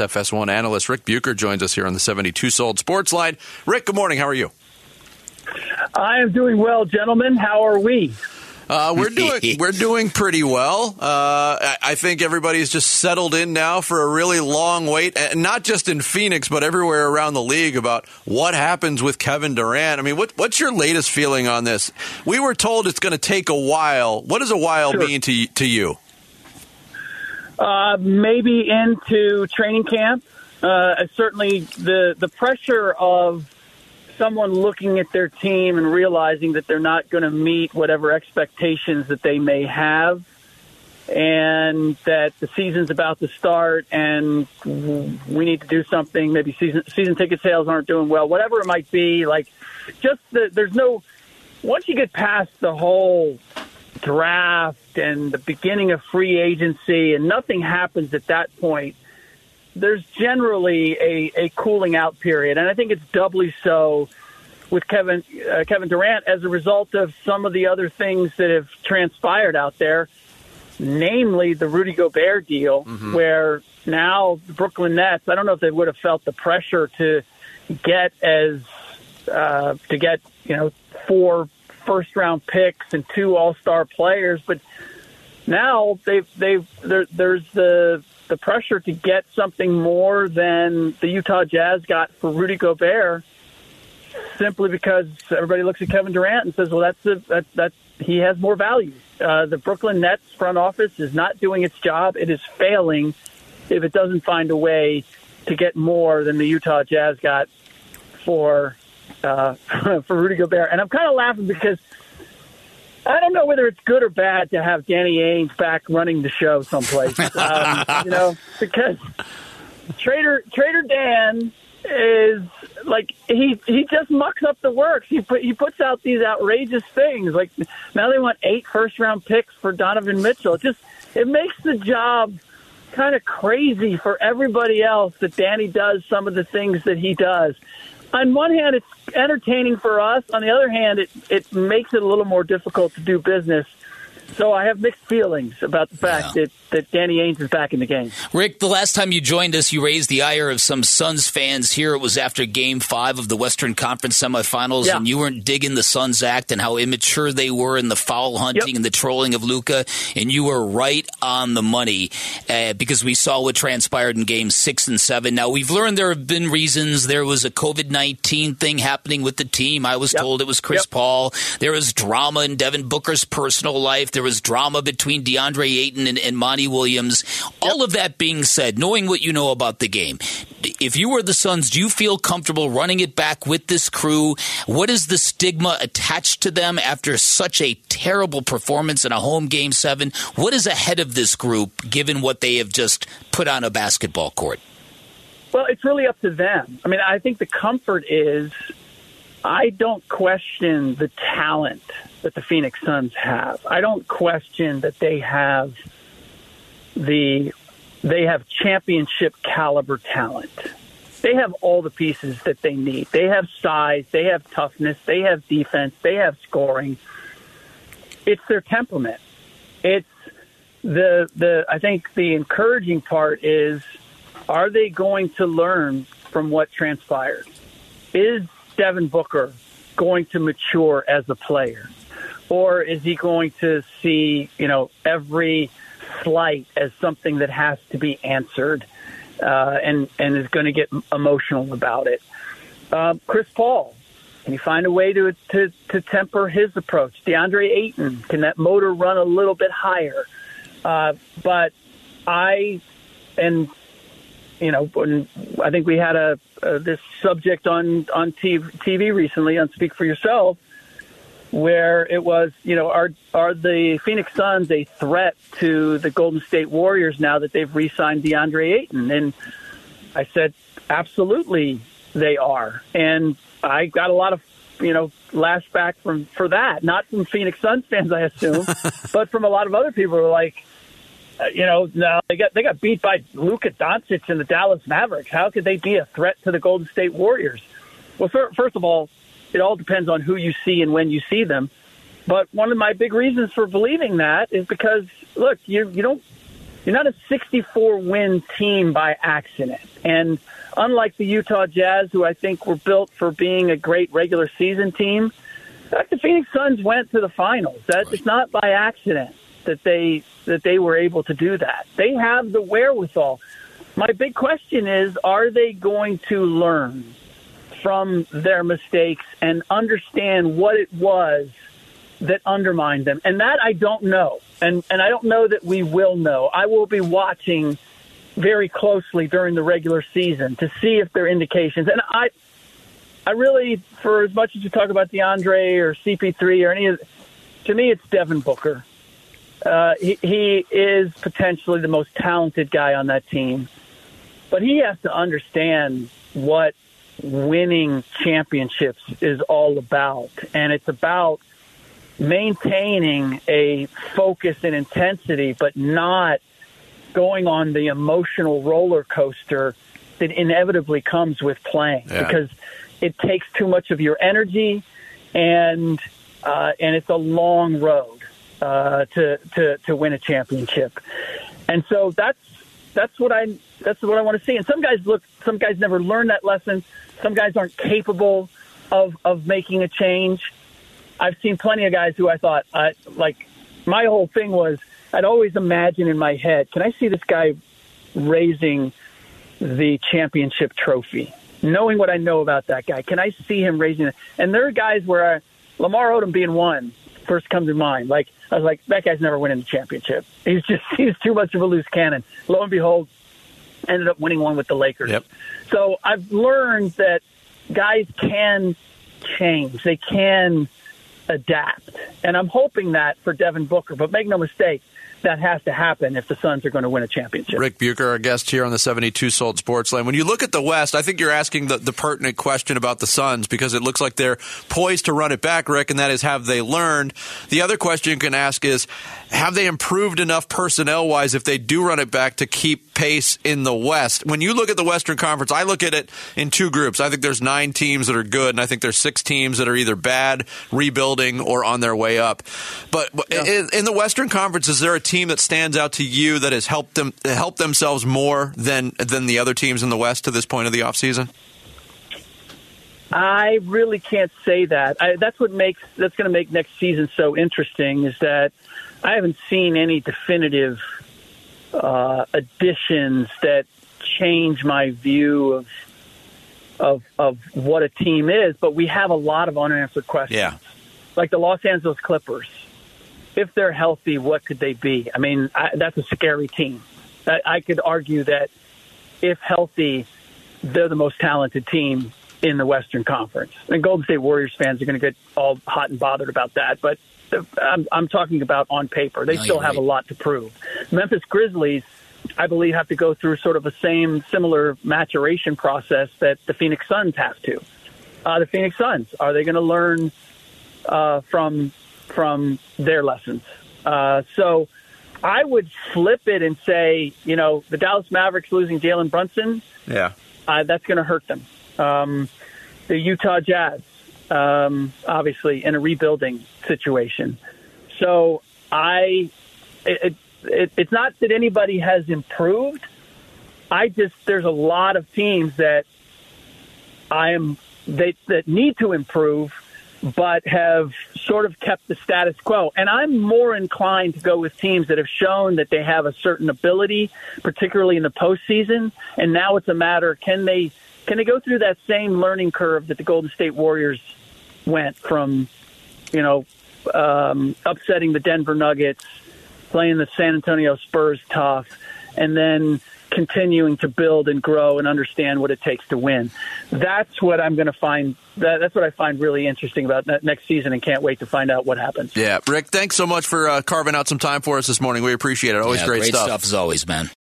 FS1 analyst Ric Bucher joins us here on the 72 Sold Sports Line. Ric, good morning. How are you? I am doing well, gentlemen. How are we? Uh, we're doing we're doing pretty well. Uh, I think everybody's just settled in now for a really long wait, and not just in Phoenix, but everywhere around the league about what happens with Kevin Durant. I mean, what, what's your latest feeling on this? We were told it's going to take a while. What does a while sure. mean to to you? Uh, maybe into training camp. Uh, certainly, the the pressure of someone looking at their team and realizing that they're not going to meet whatever expectations that they may have and that the season's about to start and we need to do something maybe season season ticket sales aren't doing well whatever it might be like just the, there's no once you get past the whole draft and the beginning of free agency and nothing happens at that point there's generally a, a cooling out period, and I think it's doubly so with Kevin uh, Kevin Durant as a result of some of the other things that have transpired out there, namely the Rudy Gobert deal, mm-hmm. where now the Brooklyn Nets. I don't know if they would have felt the pressure to get as uh, to get you know four first round picks and two All Star players, but now they've they've there, there's the the pressure to get something more than the Utah Jazz got for Rudy Gobert, simply because everybody looks at Kevin Durant and says, "Well, that's a, that that he has more value." Uh, the Brooklyn Nets front office is not doing its job; it is failing if it doesn't find a way to get more than the Utah Jazz got for uh, for Rudy Gobert. And I'm kind of laughing because I don't know whether it's good or bad to have Danny Ainge back running the show someplace. um, you know, because Trader Trader Dan is like he he just mucks up the works. He put he puts out these outrageous things. Like now they want eight first round picks for Donovan Mitchell. It just it makes the job kind of crazy for everybody else that Danny does some of the things that he does on one hand, it's entertaining for us. On the other hand, it, it makes it a little more difficult to do business so I have mixed feelings about the fact yeah. that, that Danny Ainge is back in the game. Ric, the last time you joined us, you raised the ire of some Suns fans here. It was after Game Five of the Western Conference semifinals, yeah. and you weren't digging the Suns act and how immature they were in the foul hunting yep. and the trolling of Luka, and you were right on the money uh, because we saw what transpired in Game Six and Seven. Now we've learned there have been reasons. There was a COVID nineteen thing happening with the team. I was yep. told it was Chris yep. Paul. There was drama in Devin Booker's personal life. There was drama between DeAndre Ayton and, and Monty Williams. Yep. All of that being said, knowing what you know about the game, if you were the Suns, do you feel comfortable running it back with this crew? What is the stigma attached to them after such a terrible performance in a home game seven? What is ahead of this group given what they have just put on a basketball court? Well, it's really up to them. I mean, I think the comfort is I don't question the talent that the Phoenix Suns have. I don't question that they have the they have championship caliber talent. They have all the pieces that they need. They have size, they have toughness, they have defense, they have scoring. It's their temperament. It's the the I think the encouraging part is are they going to learn from what transpired? Is Devin Booker going to mature as a player? Or is he going to see, you know, every slight as something that has to be answered uh, and, and is going to get emotional about it? Uh, Chris Paul, can you find a way to, to, to temper his approach? DeAndre Ayton, can that motor run a little bit higher? Uh, but I, and you know, when I think we had a, a this subject on on TV, TV recently on Speak for Yourself, where it was, you know, are are the Phoenix Suns a threat to the Golden State Warriors now that they've re-signed DeAndre Ayton? And I said, absolutely, they are. And I got a lot of, you know, lashback from for that, not from Phoenix Suns fans, I assume, but from a lot of other people who are like, uh, you know, no, they got they got beat by Luka Doncic and the Dallas Mavericks. How could they be a threat to the Golden State Warriors? Well, first of all, it all depends on who you see and when you see them. But one of my big reasons for believing that is because look, you you don't you're not a 64 win team by accident. And unlike the Utah Jazz, who I think were built for being a great regular season team, the Phoenix Suns went to the finals. That's right. not by accident that they that they were able to do that. They have the wherewithal. My big question is: Are they going to learn from their mistakes and understand what it was that undermined them? And that I don't know, and and I don't know that we will know. I will be watching very closely during the regular season to see if there are indications. And I, I really, for as much as you talk about DeAndre or CP3 or any of, to me, it's Devin Booker. Uh, he, he is potentially the most talented guy on that team, but he has to understand what winning championships is all about, and it's about maintaining a focus and intensity, but not going on the emotional roller coaster that inevitably comes with playing yeah. because it takes too much of your energy and uh, and it's a long road uh, to, to to win a championship. And so that's that's what I that's what I want to see. And some guys look some guys never learn that lesson. Some guys aren't capable of of making a change. I've seen plenty of guys who I thought uh, like my whole thing was I'd always imagine in my head, can I see this guy raising the championship trophy? Knowing what I know about that guy, can I see him raising it? And there are guys where I, Lamar Odom being one first comes to mind. Like I was like, that guy's never winning the championship. He's just he's too much of a loose cannon. Lo and behold, ended up winning one with the Lakers. Yep. So I've learned that guys can change. They can adapt. And I'm hoping that for Devin Booker. But make no mistake, that has to happen if the Suns are going to win a championship. Ric Bucher, our guest here on the 72 Salt Sports Line. When you look at the West, I think you're asking the, the pertinent question about the Suns because it looks like they're poised to run it back, Ric, and that is have they learned? The other question you can ask is have they improved enough personnel wise if they do run it back to keep pace in the West? When you look at the Western Conference, I look at it in two groups. I think there's nine teams that are good, and I think there's six teams that are either bad, rebuilding, or on their way up. But yeah. in, in the Western Conference, is there a team that stands out to you that has helped them help themselves more than than the other teams in the West to this point of the offseason? I really can't say that. I, that's what makes that's going to make next season so interesting. Is that I haven't seen any definitive uh, additions that change my view of of of what a team is, but we have a lot of unanswered questions. Yeah. Like the Los Angeles Clippers if they're healthy, what could they be? I mean, I, that's a scary team. I, I could argue that if healthy, they're the most talented team in the Western Conference. And Golden State Warriors fans are going to get all hot and bothered about that, but I'm, I'm talking about on paper. They no, still have right. a lot to prove. Memphis Grizzlies, I believe, have to go through sort of a same similar maturation process that the Phoenix Suns have to. Uh, the Phoenix Suns are they going to learn uh, from from their lessons. Uh, so I would flip it and say, you know, the Dallas Mavericks losing Jalen Brunson, yeah, uh, that's going to hurt them. Um, the Utah Jazz, um, obviously, in a rebuilding situation. So I, it, it, it's not that anybody has improved. I just there's a lot of teams that I am they that need to improve but have sort of kept the status quo. And I'm more inclined to go with teams that have shown that they have a certain ability, particularly in the postseason. And now it's a matter can they can they go through that same learning curve that the Golden State Warriors went from, you know, um, upsetting the Denver Nuggets, playing the San Antonio Spurs tough, and then continuing to build and grow and understand what it takes to win. That's what I'm going to find. That, that's what I find really interesting about next season, and can't wait to find out what happens. Yeah, Ric, thanks so much for uh, carving out some time for us this morning. We appreciate it. Always yeah, great, great stuff. stuff as always, man.